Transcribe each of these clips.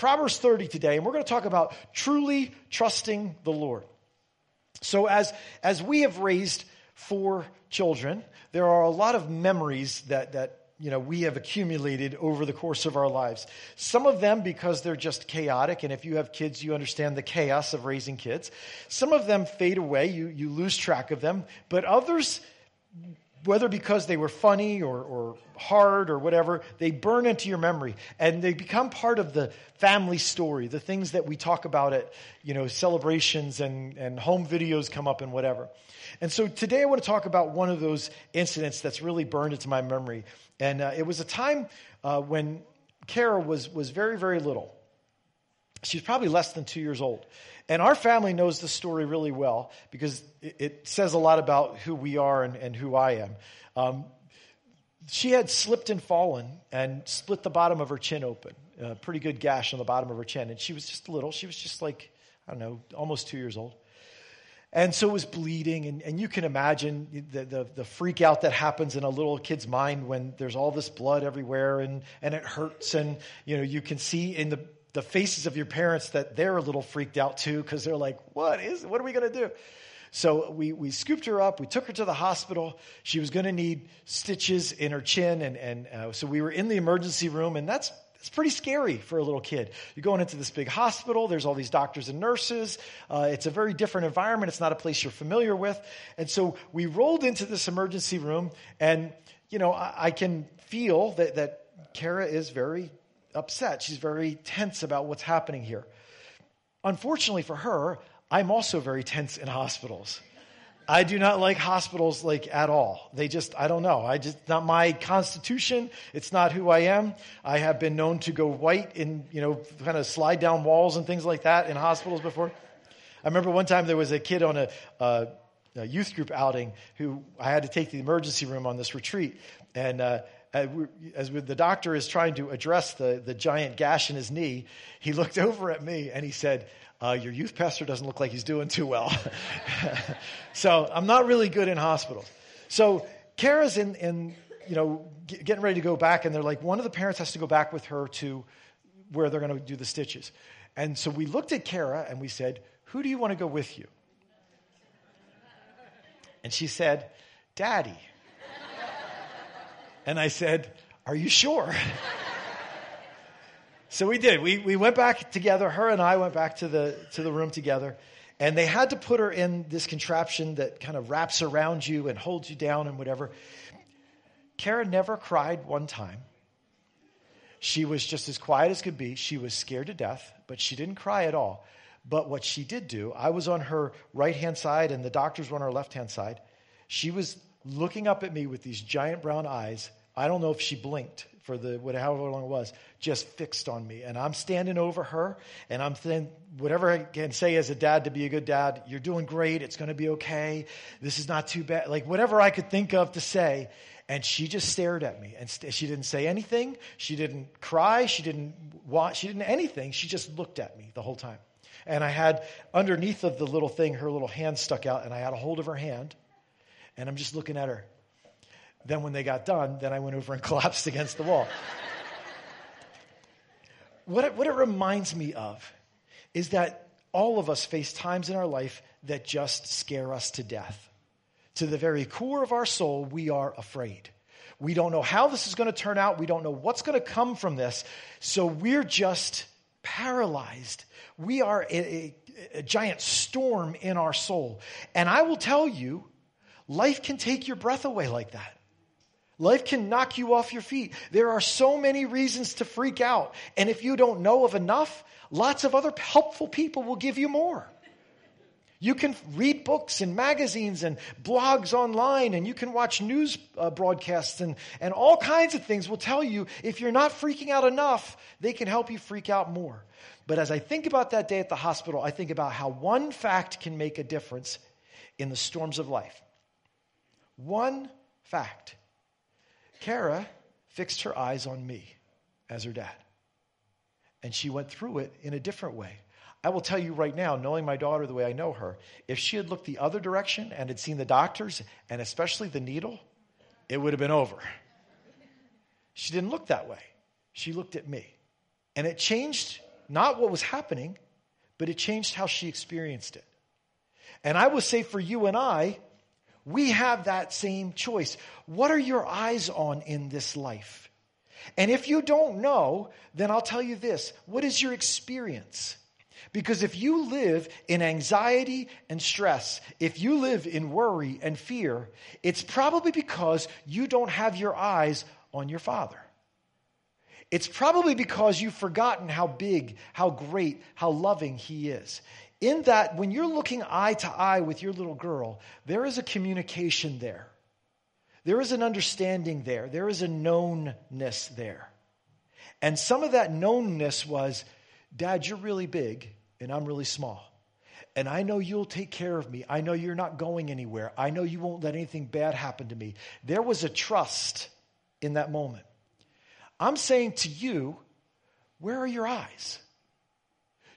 Proverbs 30 today, and we're going to talk about truly trusting the Lord. So, as, as we have raised four children, there are a lot of memories that, that you know, we have accumulated over the course of our lives. Some of them because they're just chaotic, and if you have kids, you understand the chaos of raising kids. Some of them fade away, you, you lose track of them, but others, whether because they were funny or, or hard or whatever, they burn into your memory and they become part of the family story, the things that we talk about at, you know, celebrations and, and home videos come up and whatever. And so today I want to talk about one of those incidents that's really burned into my memory. And uh, it was a time uh, when Kara was, was very, very little. She's probably less than two years old. And our family knows the story really well because it, it, says a lot about who we are and, and who I am. Um, she had slipped and fallen and split the bottom of her chin open, a pretty good gash on the bottom of her chin. And she was just little. She was just like, I don't know, almost two years old. And so it was bleeding, and, and you can imagine the, the, the, freak out that happens in a little kid's mind when there's all this blood everywhere and, and it hurts. And, you know, you can see in the, the faces of your parents that they're a little freaked out too, because they're like, what is, what are we going to do? So we, we scooped her up. We took her to the hospital. She was going to need stitches in her chin. And, and uh, so we were in the emergency room, and that's it's pretty scary for a little kid. You're going into this big hospital. There's all these doctors and nurses. Uh, it's a very different environment. It's not a place you're familiar with. And so we rolled into this emergency room, and you know I, I can feel that that Kara is very upset. She's very tense about what's happening here. Unfortunately for her, I'm also very tense in hospitals. I do not like hospitals like at all. They just, I don't know. I just, not my constitution. It's not who I am. I have been known to go white in, you know, kind of slide down walls and things like that in hospitals before. I remember one time there was a kid on a, uh, a youth group outing who I had to take to the emergency room on this retreat. And, uh, as the doctor is trying to address the, the giant gash in his knee, he looked over at me and he said, uh, your youth pastor doesn't look like he's doing too well. so I'm not really good in hospitals. So Kara's in, in you know, getting ready to go back, and they're like, one of the parents has to go back with her to where they're going to do the stitches. And so we looked at Kara and we said, Who do you want to go with you? And she said, Daddy. And I said, Are you sure? So we did. We, we went back together. Her and I went back to the, to the room together. And they had to put her in this contraption that kind of wraps around you and holds you down and whatever. Kara never cried one time. She was just as quiet as could be. She was scared to death, but she didn't cry at all. But what she did do, I was on her right hand side and the doctors were on her left hand side. She was looking up at me with these giant brown eyes. I don't know if she blinked for the however long it was, just fixed on me. And I'm standing over her, and I'm saying whatever I can say as a dad to be a good dad. You're doing great. It's going to be okay. This is not too bad. Like whatever I could think of to say. And she just stared at me, and st- she didn't say anything. She didn't cry. She didn't want. She didn't anything. She just looked at me the whole time. And I had underneath of the little thing, her little hand stuck out, and I had a hold of her hand, and I'm just looking at her. Then when they got done, then I went over and collapsed against the wall. what, it, what it reminds me of is that all of us face times in our life that just scare us to death. To the very core of our soul, we are afraid. We don't know how this is going to turn out. We don't know what's going to come from this. So we're just paralyzed. We are a, a, a giant storm in our soul. And I will tell you, life can take your breath away like that. Life can knock you off your feet. There are so many reasons to freak out. And if you don't know of enough, lots of other helpful people will give you more. You can read books and magazines and blogs online, and you can watch news uh, broadcasts, and, and all kinds of things will tell you if you're not freaking out enough, they can help you freak out more. But as I think about that day at the hospital, I think about how one fact can make a difference in the storms of life. One fact. Kara fixed her eyes on me as her dad. And she went through it in a different way. I will tell you right now, knowing my daughter the way I know her, if she had looked the other direction and had seen the doctors and especially the needle, it would have been over. She didn't look that way. She looked at me. And it changed not what was happening, but it changed how she experienced it. And I will say for you and I, we have that same choice. What are your eyes on in this life? And if you don't know, then I'll tell you this what is your experience? Because if you live in anxiety and stress, if you live in worry and fear, it's probably because you don't have your eyes on your Father. It's probably because you've forgotten how big, how great, how loving He is. In that, when you're looking eye to eye with your little girl, there is a communication there. There is an understanding there. There is a knownness there. And some of that knownness was, Dad, you're really big and I'm really small. And I know you'll take care of me. I know you're not going anywhere. I know you won't let anything bad happen to me. There was a trust in that moment. I'm saying to you, where are your eyes?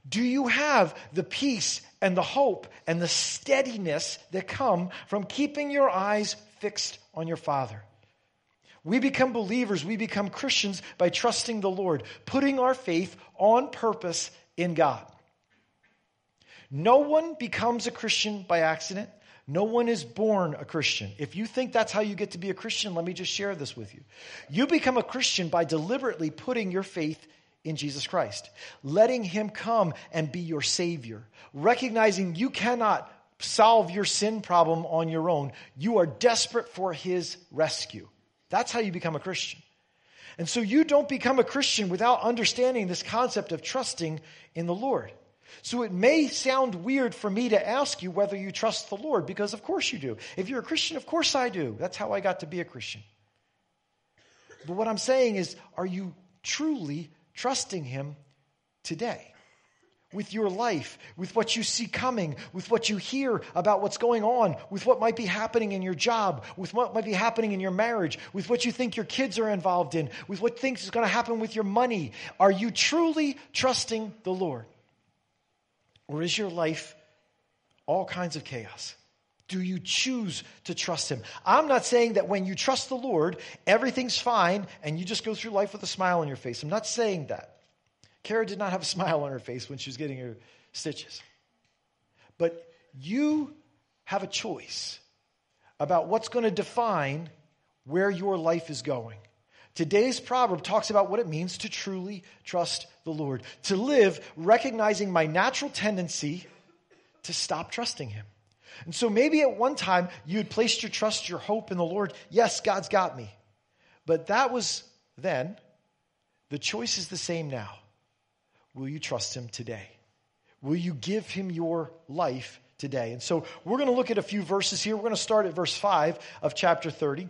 Do you have the peace and the hope and the steadiness that come from keeping your eyes fixed on your Father? We become believers, we become Christians by trusting the Lord, putting our faith on purpose in God. No one becomes a Christian by accident. No one is born a Christian. If you think that's how you get to be a Christian, let me just share this with you. You become a Christian by deliberately putting your faith in Jesus Christ, letting Him come and be your Savior, recognizing you cannot solve your sin problem on your own. You are desperate for His rescue. That's how you become a Christian. And so you don't become a Christian without understanding this concept of trusting in the Lord. So it may sound weird for me to ask you whether you trust the Lord, because of course you do. If you're a Christian, of course I do. That's how I got to be a Christian. But what I'm saying is, are you truly trusting Him today? With your life, with what you see coming, with what you hear about what's going on, with what might be happening in your job, with what might be happening in your marriage, with what you think your kids are involved in, with what things is going to happen with your money. Are you truly trusting the Lord? Or is your life all kinds of chaos? Do you choose to trust Him? I'm not saying that when you trust the Lord, everything's fine and you just go through life with a smile on your face. I'm not saying that. Kara did not have a smile on her face when she was getting her stitches. But you have a choice about what's going to define where your life is going. Today's proverb talks about what it means to truly trust the Lord, to live recognizing my natural tendency to stop trusting Him. And so maybe at one time you had placed your trust, your hope in the Lord. Yes, God's got me. But that was then. The choice is the same now. Will you trust Him today? Will you give Him your life today? And so we're going to look at a few verses here. We're going to start at verse 5 of chapter 30.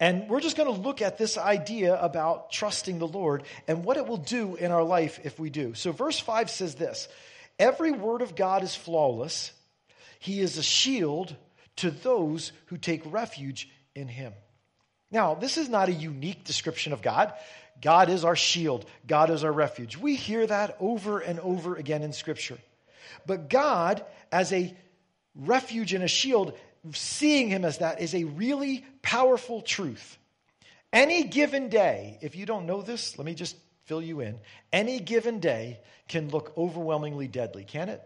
And we're just going to look at this idea about trusting the Lord and what it will do in our life if we do. So, verse 5 says this Every word of God is flawless, He is a shield to those who take refuge in Him. Now, this is not a unique description of God. God is our shield, God is our refuge. We hear that over and over again in Scripture. But God, as a refuge and a shield, seeing him as that is a really powerful truth. Any given day, if you don't know this, let me just fill you in. Any given day can look overwhelmingly deadly, can it?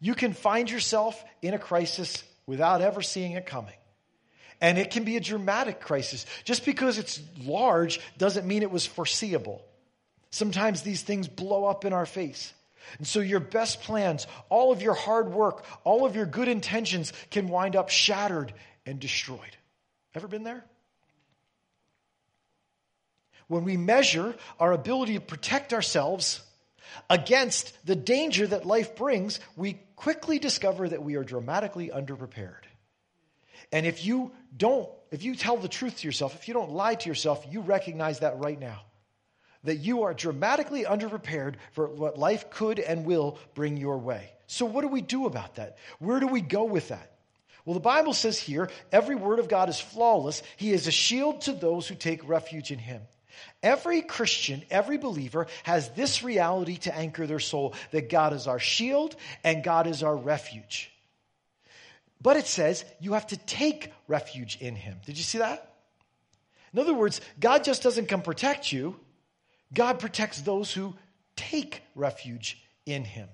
You can find yourself in a crisis without ever seeing it coming. And it can be a dramatic crisis. Just because it's large doesn't mean it was foreseeable. Sometimes these things blow up in our face. And so your best plans, all of your hard work, all of your good intentions can wind up shattered and destroyed. Ever been there? When we measure our ability to protect ourselves against the danger that life brings, we quickly discover that we are dramatically underprepared. And if you don't, if you tell the truth to yourself, if you don't lie to yourself, you recognize that right now that you are dramatically underprepared for what life could and will bring your way. So, what do we do about that? Where do we go with that? Well, the Bible says here every word of God is flawless. He is a shield to those who take refuge in Him. Every Christian, every believer has this reality to anchor their soul that God is our shield and God is our refuge. But it says you have to take refuge in Him. Did you see that? In other words, God just doesn't come protect you, God protects those who take refuge in him.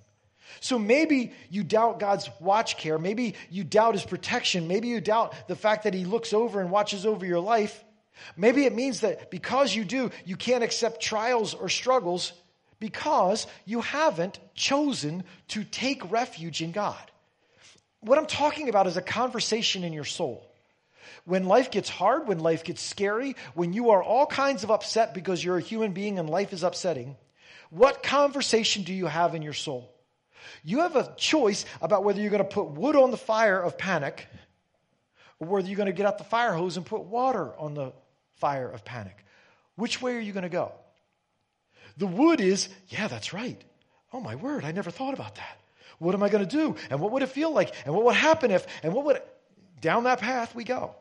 So maybe you doubt God's watch care. Maybe you doubt his protection. Maybe you doubt the fact that he looks over and watches over your life. Maybe it means that because you do, you can't accept trials or struggles because you haven't chosen to take refuge in God. What I'm talking about is a conversation in your soul. When life gets hard, when life gets scary, when you are all kinds of upset because you're a human being and life is upsetting, what conversation do you have in your soul? You have a choice about whether you're going to put wood on the fire of panic or whether you're going to get out the fire hose and put water on the fire of panic. Which way are you going to go? The wood is, yeah, that's right. Oh my word, I never thought about that. What am I going to do? And what would it feel like? And what would happen if? And what would. Down that path we go.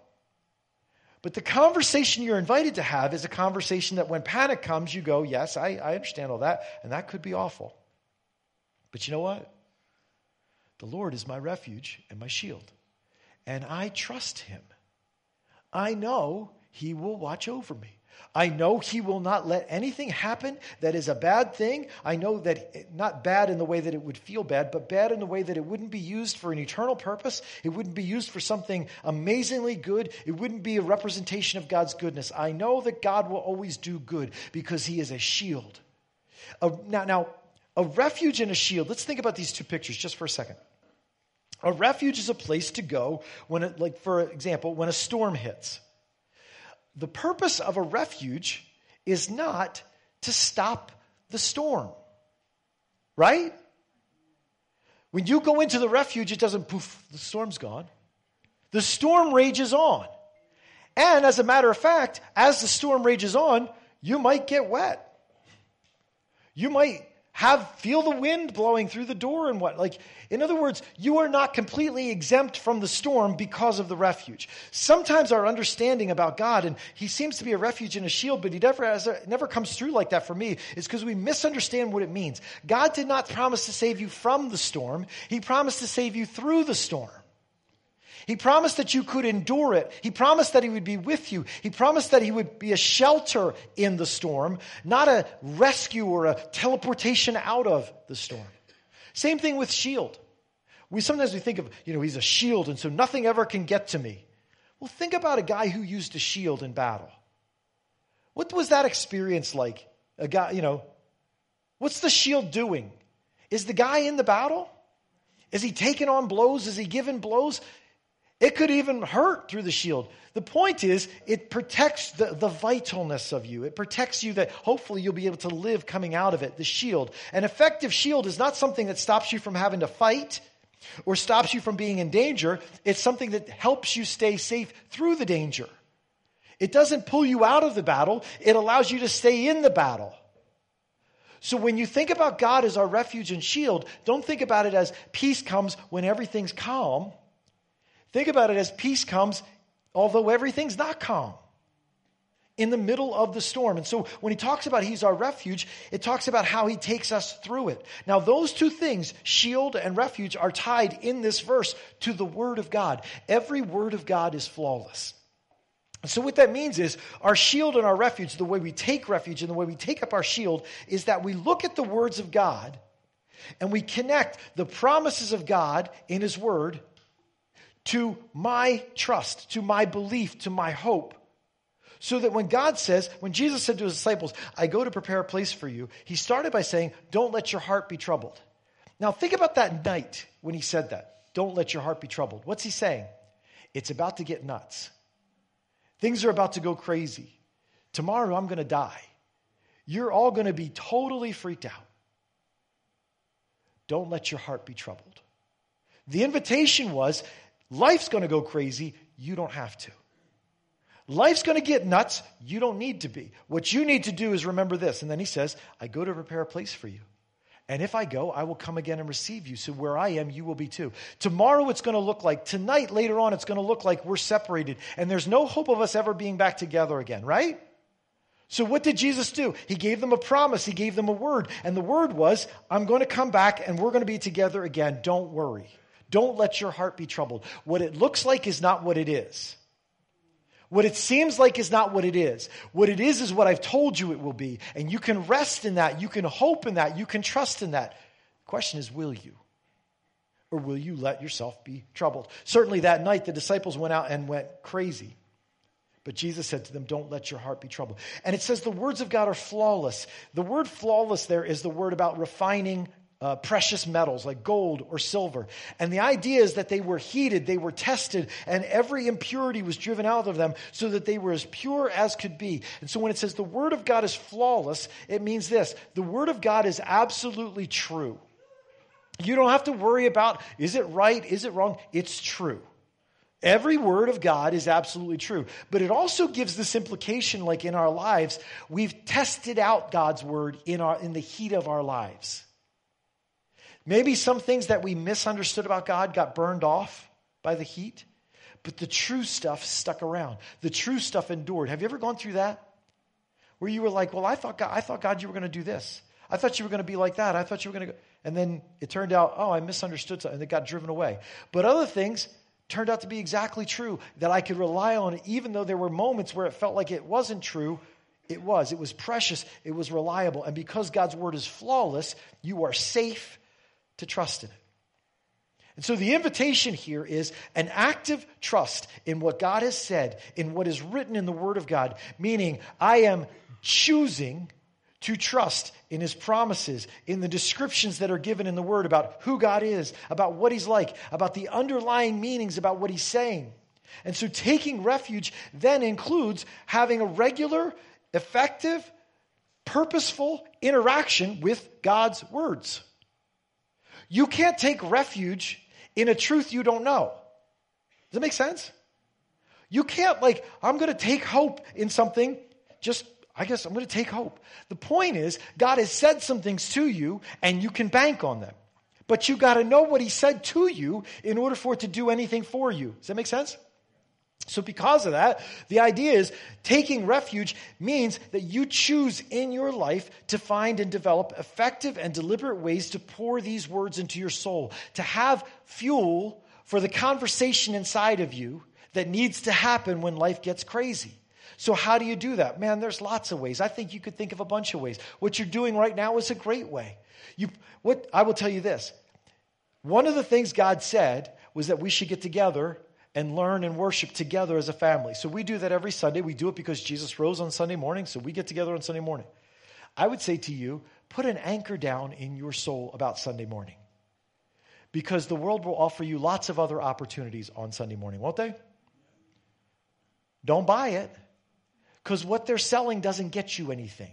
But the conversation you're invited to have is a conversation that when panic comes, you go, Yes, I, I understand all that, and that could be awful. But you know what? The Lord is my refuge and my shield, and I trust him. I know he will watch over me. I know He will not let anything happen that is a bad thing. I know that not bad in the way that it would feel bad, but bad in the way that it wouldn't be used for an eternal purpose. It wouldn't be used for something amazingly good. It wouldn't be a representation of God's goodness. I know that God will always do good because He is a shield. now, now, a refuge and a shield. Let's think about these two pictures just for a second. A refuge is a place to go when, it, like for example, when a storm hits the purpose of a refuge is not to stop the storm, right? When you go into the refuge, it doesn't poof, the storm's gone. The storm rages on. And as a matter of fact, as the storm rages on, you might get wet. You might have feel the wind blowing through the door and what like in other words you are not completely exempt from the storm because of the refuge. Sometimes our understanding about god and he seems to be a refuge and a shield but he never has a, never comes through like that for me is because we misunderstand what it means. God did not promise to save you from the storm. He promised to save you through the storm he promised that you could endure it. He promised that He would be with you. He promised that He would be a shelter in the storm, not a rescue or a teleportation out of the storm. Same thing with shield. We sometimes we think of, you know, he's a shield and so nothing ever can get to me. Well, think about a guy who used a shield in battle. What was that experience like? A guy, you know, what's the shield doing? Is the guy in the battle? Is he taking on blows? Is he giving blows? It could even hurt through the shield. The point is, it protects the, the vitalness of you. It protects you that hopefully you'll be able to live coming out of it, the shield. An effective shield is not something that stops you from having to fight or stops you from being in danger. It's something that helps you stay safe through the danger. It doesn't pull you out of the battle, it allows you to stay in the battle. So when you think about God as our refuge and shield, don't think about it as peace comes when everything's calm. Think about it as peace comes, although everything's not calm in the middle of the storm. And so when he talks about he's our refuge, it talks about how he takes us through it. Now, those two things, shield and refuge, are tied in this verse to the word of God. Every word of God is flawless. So, what that means is our shield and our refuge, the way we take refuge and the way we take up our shield, is that we look at the words of God and we connect the promises of God in His Word to my trust, to my belief, to my hope. So that when God says, when Jesus said to his disciples, I go to prepare a place for you, he started by saying, Don't let your heart be troubled. Now think about that night when he said that. Don't let your heart be troubled. What's he saying? It's about to get nuts. Things are about to go crazy. Tomorrow I'm going to die. You're all going to be totally freaked out. Don't let your heart be troubled. The invitation was Life's going to go crazy. You don't have to. Life's going to get nuts. You don't need to be. What you need to do is remember this. And then he says, I go to prepare a place for you. And if I go, I will come again and receive you. So where I am, you will be too. Tomorrow it's going to look like, tonight, later on, it's going to look like we're separated. And there's no hope of us ever being back together again, right? So what did Jesus do? He gave them a promise. He gave them a word. And the word was, I'm going to come back and we're going to be together again. Don't worry. Don't let your heart be troubled. What it looks like is not what it is. What it seems like is not what it is. What it is is what I've told you it will be. And you can rest in that. You can hope in that. You can trust in that. The question is, will you? Or will you let yourself be troubled? Certainly that night, the disciples went out and went crazy. But Jesus said to them, Don't let your heart be troubled. And it says the words of God are flawless. The word flawless there is the word about refining uh, precious metals like gold or silver. And the idea is that they were heated, they were tested, and every impurity was driven out of them so that they were as pure as could be. And so when it says the word of God is flawless, it means this the word of God is absolutely true. You don't have to worry about is it right, is it wrong? It's true. Every word of God is absolutely true. But it also gives this implication like in our lives, we've tested out God's word in, our, in the heat of our lives. Maybe some things that we misunderstood about God got burned off by the heat, but the true stuff stuck around. The true stuff endured. Have you ever gone through that? Where you were like, well, I thought God, I thought God you were going to do this. I thought you were going to be like that. I thought you were going to go. And then it turned out, oh, I misunderstood something and it got driven away. But other things, turned out to be exactly true that I could rely on, even though there were moments where it felt like it wasn't true. It was. It was precious. It was reliable. And because God's word is flawless, you are safe to trust in it. And so the invitation here is an active trust in what God has said, in what is written in the Word of God, meaning I am choosing to trust in his promises, in the descriptions that are given in the word about who God is, about what he's like, about the underlying meanings about what he's saying. And so taking refuge then includes having a regular, effective, purposeful interaction with God's words. You can't take refuge in a truth you don't know. Does that make sense? You can't, like, I'm going to take hope in something just I guess I'm going to take hope. The point is, God has said some things to you, and you can bank on them. But you got to know what He said to you in order for it to do anything for you. Does that make sense? So, because of that, the idea is taking refuge means that you choose in your life to find and develop effective and deliberate ways to pour these words into your soul, to have fuel for the conversation inside of you that needs to happen when life gets crazy. So, how do you do that? Man, there's lots of ways. I think you could think of a bunch of ways. What you're doing right now is a great way. You, what, I will tell you this. One of the things God said was that we should get together and learn and worship together as a family. So we do that every Sunday. We do it because Jesus rose on Sunday morning, so we get together on Sunday morning. I would say to you, put an anchor down in your soul about Sunday morning. Because the world will offer you lots of other opportunities on Sunday morning, won't they? Don't buy it. Because what they're selling doesn't get you anything.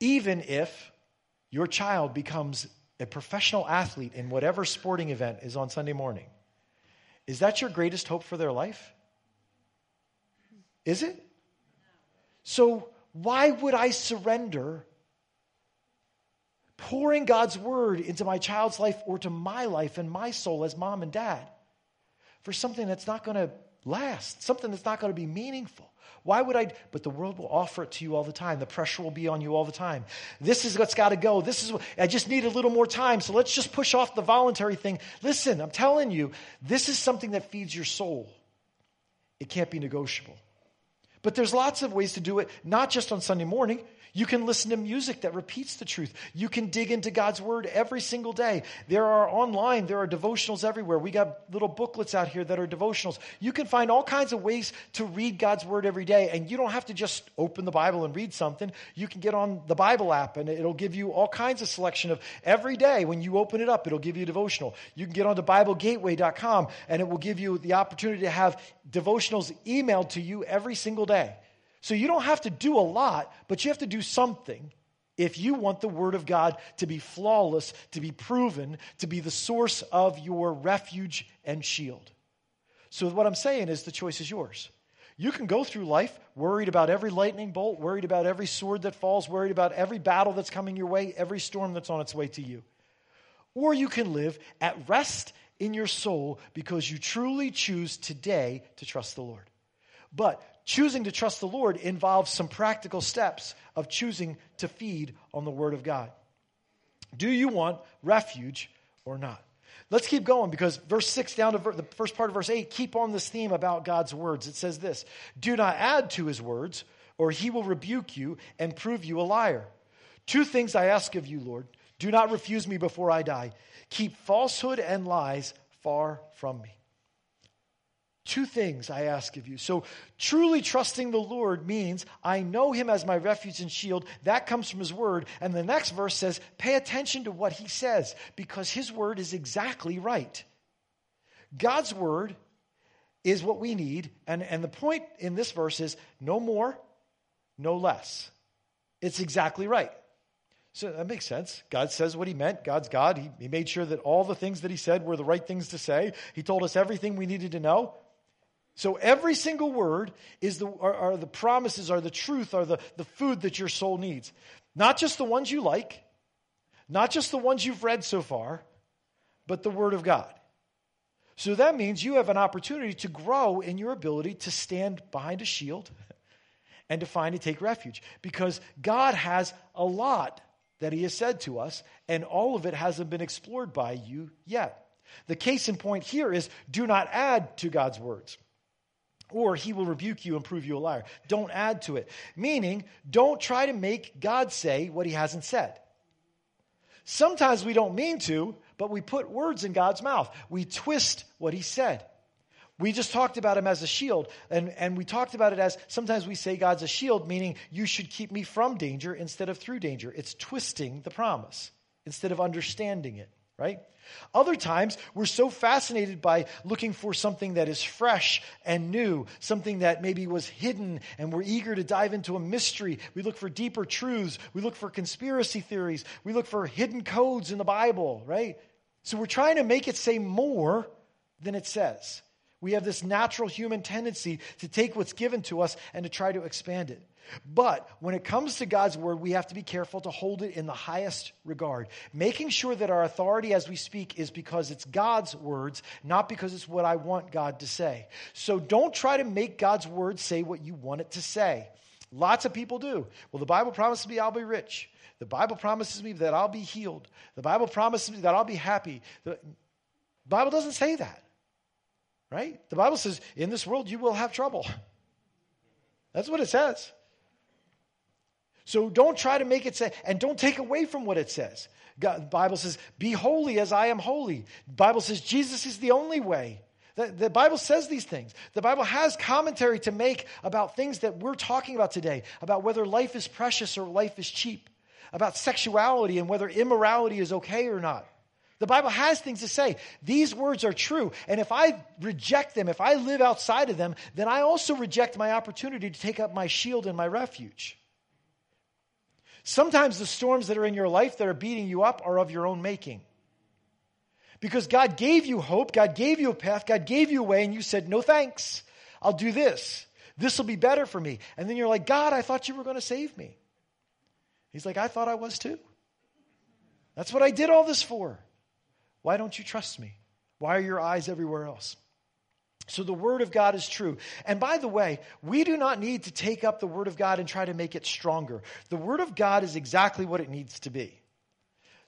Even if your child becomes a professional athlete in whatever sporting event is on Sunday morning, is that your greatest hope for their life? Is it? So, why would I surrender pouring God's word into my child's life or to my life and my soul as mom and dad for something that's not going to last, something that's not going to be meaningful. Why would I? But the world will offer it to you all the time. The pressure will be on you all the time. This is what's got to go. This is what, I just need a little more time. So let's just push off the voluntary thing. Listen, I'm telling you, this is something that feeds your soul. It can't be negotiable. But there's lots of ways to do it, not just on Sunday morning. You can listen to music that repeats the truth. You can dig into God's word every single day. There are online, there are devotionals everywhere. We got little booklets out here that are devotionals. You can find all kinds of ways to read God's word every day, and you don't have to just open the Bible and read something. You can get on the Bible app, and it'll give you all kinds of selection of every day. When you open it up, it'll give you a devotional. You can get on to BibleGateway.com, and it will give you the opportunity to have devotionals emailed to you every single day. So you don't have to do a lot, but you have to do something if you want the Word of God to be flawless, to be proven, to be the source of your refuge and shield. So, what I'm saying is the choice is yours. You can go through life worried about every lightning bolt, worried about every sword that falls, worried about every battle that's coming your way, every storm that's on its way to you. Or you can live at rest in your soul because you truly choose today to trust the Lord. But choosing to trust the Lord involves some practical steps of choosing to feed on the Word of God. Do you want refuge or not? Let's keep going because verse 6 down to ver- the first part of verse 8 keep on this theme about God's words. It says this Do not add to his words, or he will rebuke you and prove you a liar. Two things I ask of you, Lord. Do not refuse me before I die. Keep falsehood and lies far from me. Two things I ask of you. So, truly trusting the Lord means I know him as my refuge and shield. That comes from his word. And the next verse says, pay attention to what he says because his word is exactly right. God's word is what we need. And, and the point in this verse is no more, no less. It's exactly right. So that makes sense. God says what he meant. God's God. He, he made sure that all the things that he said were the right things to say. He told us everything we needed to know. So every single word is the, are, are the promises, are the truth, are the, the food that your soul needs. Not just the ones you like, not just the ones you've read so far, but the Word of God. So that means you have an opportunity to grow in your ability to stand behind a shield and to find and take refuge. Because God has a lot that He has said to us, and all of it hasn't been explored by you yet. The case in point here is do not add to God's words or he will rebuke you and prove you a liar. Don't add to it. Meaning, don't try to make God say what he hasn't said. Sometimes we don't mean to, but we put words in God's mouth. We twist what he said. We just talked about him as a shield, and, and we talked about it as sometimes we say God's a shield, meaning you should keep me from danger instead of through danger. It's twisting the promise instead of understanding it, right? Other times, we're so fascinated by looking for something that is fresh and new, something that maybe was hidden, and we're eager to dive into a mystery. We look for deeper truths. We look for conspiracy theories. We look for hidden codes in the Bible, right? So we're trying to make it say more than it says. We have this natural human tendency to take what's given to us and to try to expand it. But when it comes to God's word, we have to be careful to hold it in the highest regard, making sure that our authority as we speak is because it's God's words, not because it's what I want God to say. So don't try to make God's word say what you want it to say. Lots of people do. Well, the Bible promises me I'll be rich. The Bible promises me that I'll be healed. The Bible promises me that I'll be happy. The Bible doesn't say that, right? The Bible says, in this world you will have trouble. That's what it says. So don't try to make it say, and don't take away from what it says. God, Bible says, be holy as I am holy. The Bible says Jesus is the only way. The, the Bible says these things. The Bible has commentary to make about things that we're talking about today, about whether life is precious or life is cheap, about sexuality and whether immorality is okay or not. The Bible has things to say. These words are true. And if I reject them, if I live outside of them, then I also reject my opportunity to take up my shield and my refuge. Sometimes the storms that are in your life that are beating you up are of your own making. Because God gave you hope, God gave you a path, God gave you a way, and you said, No thanks, I'll do this. This will be better for me. And then you're like, God, I thought you were going to save me. He's like, I thought I was too. That's what I did all this for. Why don't you trust me? Why are your eyes everywhere else? So the Word of God is true. And by the way, we do not need to take up the Word of God and try to make it stronger. The Word of God is exactly what it needs to be.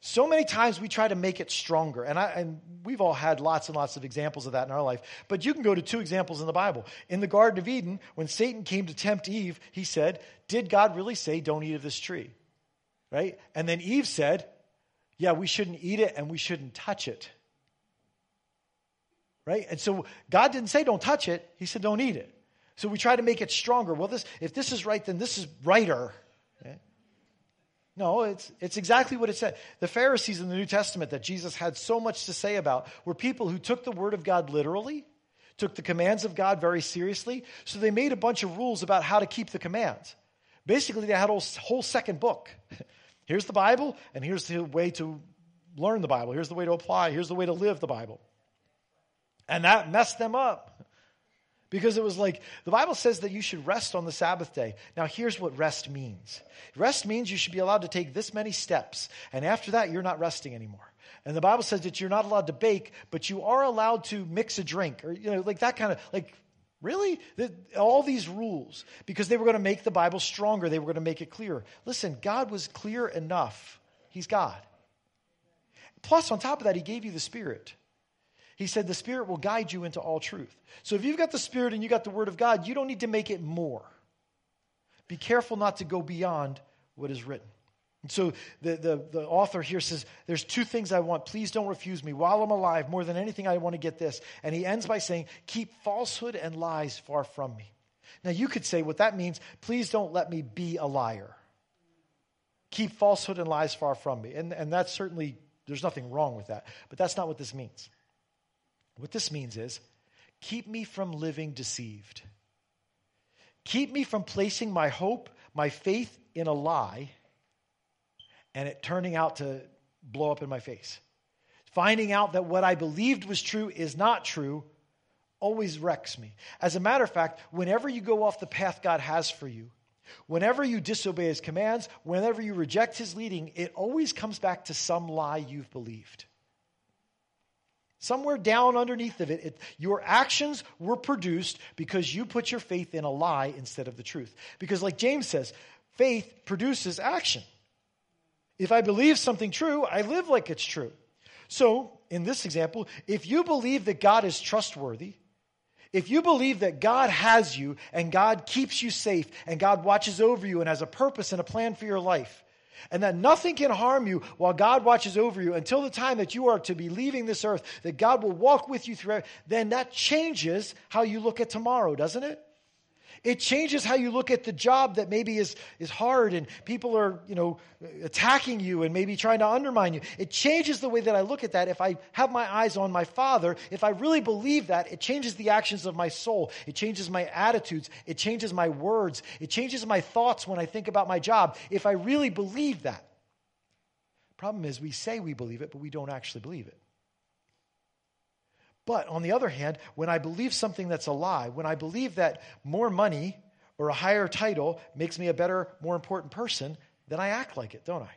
So many times we try to make it stronger. And, I, and we've all had lots and lots of examples of that in our life. But you can go to two examples in the Bible. In the Garden of Eden, when Satan came to tempt Eve, he said, Did God really say, don't eat of this tree? Right? And then Eve said, Yeah, we shouldn't eat it and we shouldn't touch it right? And so God didn't say don't touch it. He said don't eat it. So we try to make it stronger. Well, this if this is right, then this is righter. Okay? No, it's, it's exactly what it said. The Pharisees in the New Testament that Jesus had so much to say about were people who took the Word of God literally, took the commands of God very seriously, so they made a bunch of rules about how to keep the commands. Basically, they had a whole second book. Here's the Bible, and here's the way to learn the Bible. Here's the way to apply. Here's the way to live the Bible. And that messed them up. Because it was like, the Bible says that you should rest on the Sabbath day. Now, here's what rest means rest means you should be allowed to take this many steps. And after that, you're not resting anymore. And the Bible says that you're not allowed to bake, but you are allowed to mix a drink or, you know, like that kind of, like, really? All these rules. Because they were going to make the Bible stronger, they were going to make it clearer. Listen, God was clear enough. He's God. Plus, on top of that, he gave you the Spirit. He said the Spirit will guide you into all truth. So if you've got the Spirit and you got the Word of God, you don't need to make it more. Be careful not to go beyond what is written. And so the, the, the author here says, There's two things I want. Please don't refuse me. While I'm alive, more than anything, I want to get this. And he ends by saying, Keep falsehood and lies far from me. Now, you could say what that means, please don't let me be a liar. Keep falsehood and lies far from me. And, and that's certainly, there's nothing wrong with that. But that's not what this means. What this means is, keep me from living deceived. Keep me from placing my hope, my faith in a lie, and it turning out to blow up in my face. Finding out that what I believed was true is not true always wrecks me. As a matter of fact, whenever you go off the path God has for you, whenever you disobey his commands, whenever you reject his leading, it always comes back to some lie you've believed. Somewhere down underneath of it, it, your actions were produced because you put your faith in a lie instead of the truth. Because, like James says, faith produces action. If I believe something true, I live like it's true. So, in this example, if you believe that God is trustworthy, if you believe that God has you and God keeps you safe and God watches over you and has a purpose and a plan for your life, and that nothing can harm you while God watches over you until the time that you are to be leaving this earth, that God will walk with you through, then that changes how you look at tomorrow, doesn't it? It changes how you look at the job that maybe is, is hard and people are, you know, attacking you and maybe trying to undermine you. It changes the way that I look at that. If I have my eyes on my Father, if I really believe that, it changes the actions of my soul. It changes my attitudes. It changes my words. It changes my thoughts when I think about my job. If I really believe that. Problem is, we say we believe it, but we don't actually believe it. But on the other hand, when I believe something that's a lie, when I believe that more money or a higher title makes me a better, more important person, then I act like it, don't I?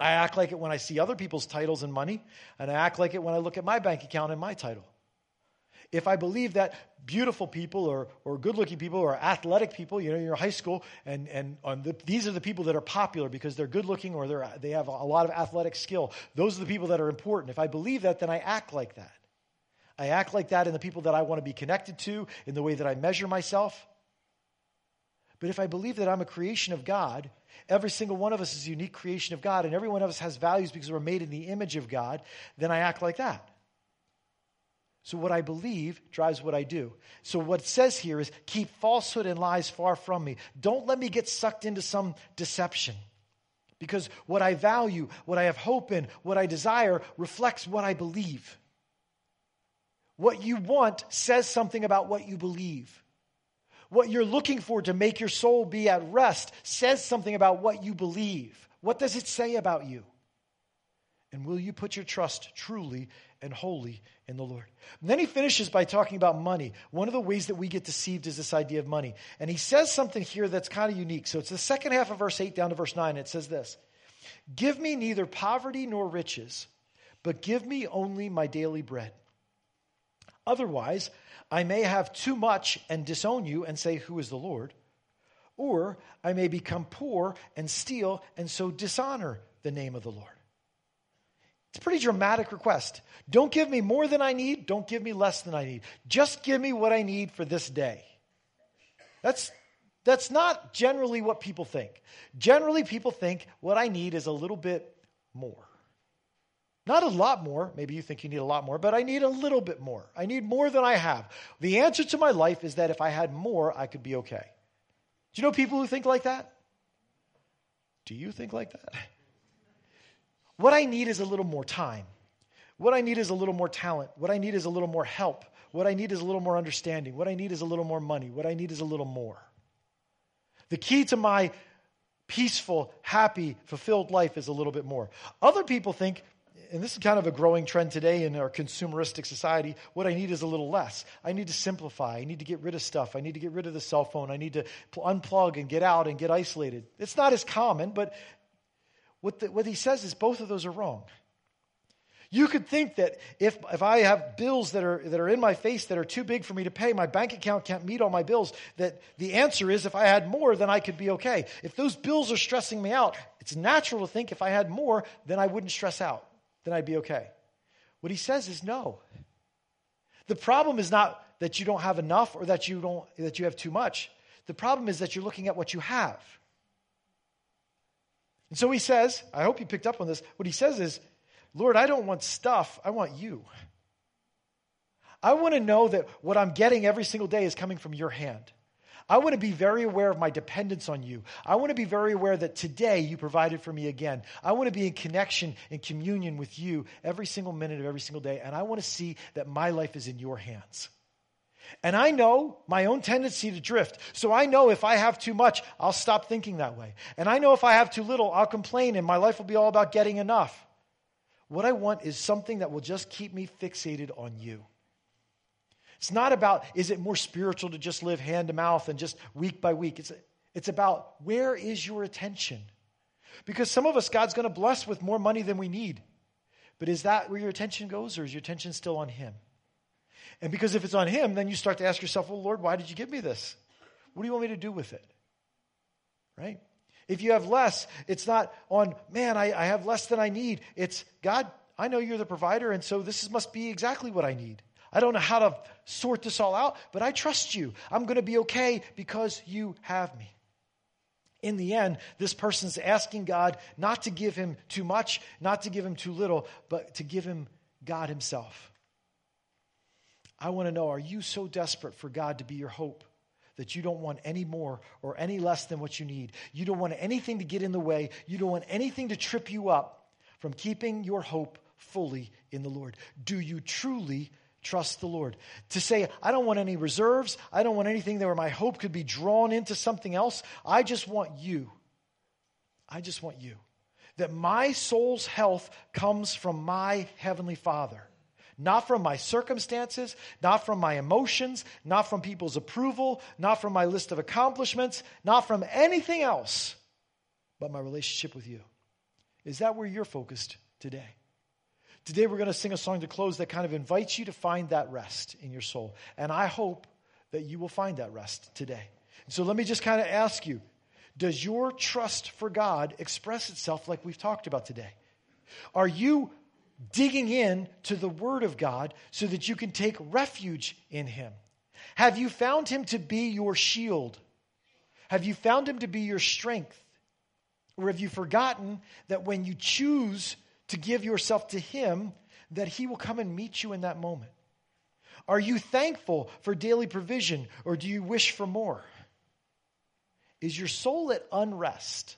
I act like it when I see other people's titles and money, and I act like it when I look at my bank account and my title. If I believe that beautiful people or, or good looking people or athletic people, you know, you're in high school, and, and the, these are the people that are popular because they're good looking or they're, they have a lot of athletic skill. Those are the people that are important. If I believe that, then I act like that. I act like that in the people that I want to be connected to, in the way that I measure myself. But if I believe that I'm a creation of God, every single one of us is a unique creation of God, and every one of us has values because we're made in the image of God, then I act like that. So what I believe drives what I do. So what it says here is keep falsehood and lies far from me. Don't let me get sucked into some deception. Because what I value, what I have hope in, what I desire reflects what I believe. What you want says something about what you believe. What you're looking for to make your soul be at rest says something about what you believe. What does it say about you? And will you put your trust truly and wholly in the Lord? And then he finishes by talking about money. One of the ways that we get deceived is this idea of money. And he says something here that's kind of unique. So it's the second half of verse 8 down to verse 9. It says this Give me neither poverty nor riches, but give me only my daily bread. Otherwise, I may have too much and disown you and say, Who is the Lord? Or I may become poor and steal and so dishonor the name of the Lord. It's a pretty dramatic request. Don't give me more than I need. Don't give me less than I need. Just give me what I need for this day. That's, that's not generally what people think. Generally, people think what I need is a little bit more. Not a lot more. Maybe you think you need a lot more, but I need a little bit more. I need more than I have. The answer to my life is that if I had more, I could be okay. Do you know people who think like that? Do you think like that? What I need is a little more time. What I need is a little more talent. What I need is a little more help. What I need is a little more understanding. What I need is a little more money. What I need is a little more. The key to my peaceful, happy, fulfilled life is a little bit more. Other people think and this is kind of a growing trend today in our consumeristic society. What I need is a little less. I need to simplify. I need to get rid of stuff. I need to get rid of the cell phone. I need to unplug and get out and get isolated. It's not as common, but what, the, what he says is both of those are wrong. You could think that if, if I have bills that are, that are in my face that are too big for me to pay, my bank account can't meet all my bills, that the answer is if I had more, then I could be okay. If those bills are stressing me out, it's natural to think if I had more, then I wouldn't stress out. Then I'd be okay. What he says is no. The problem is not that you don't have enough or that you don't that you have too much. The problem is that you're looking at what you have. And so he says, I hope you picked up on this. What he says is, Lord, I don't want stuff, I want you. I want to know that what I'm getting every single day is coming from your hand. I want to be very aware of my dependence on you. I want to be very aware that today you provided for me again. I want to be in connection and communion with you every single minute of every single day. And I want to see that my life is in your hands. And I know my own tendency to drift. So I know if I have too much, I'll stop thinking that way. And I know if I have too little, I'll complain and my life will be all about getting enough. What I want is something that will just keep me fixated on you. It's not about, is it more spiritual to just live hand to mouth and just week by week? It's, it's about where is your attention? Because some of us, God's going to bless with more money than we need. But is that where your attention goes, or is your attention still on Him? And because if it's on Him, then you start to ask yourself, well, Lord, why did you give me this? What do you want me to do with it? Right? If you have less, it's not on, man, I, I have less than I need. It's, God, I know you're the provider, and so this must be exactly what I need. I don't know how to sort this all out, but I trust you. I'm going to be okay because you have me. In the end, this person's asking God not to give him too much, not to give him too little, but to give him God himself. I want to know are you so desperate for God to be your hope that you don't want any more or any less than what you need? You don't want anything to get in the way. You don't want anything to trip you up from keeping your hope fully in the Lord. Do you truly trust the Lord. To say, I don't want any reserves. I don't want anything where my hope could be drawn into something else. I just want you. I just want you. That my soul's health comes from my Heavenly Father. Not from my circumstances, not from my emotions, not from people's approval, not from my list of accomplishments, not from anything else, but my relationship with you. Is that where you're focused today? Today we're going to sing a song to close that kind of invites you to find that rest in your soul. And I hope that you will find that rest today. So let me just kind of ask you Does your trust for God express itself like we've talked about today? Are you digging in to the Word of God so that you can take refuge in Him? Have you found Him to be your shield? Have you found Him to be your strength? Or have you forgotten that when you choose to give yourself to Him, that He will come and meet you in that moment? Are you thankful for daily provision or do you wish for more? Is your soul at unrest?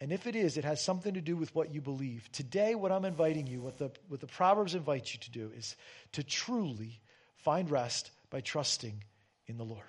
And if it is, it has something to do with what you believe. Today, what I'm inviting you, what the, what the Proverbs invite you to do, is to truly find rest by trusting in the Lord.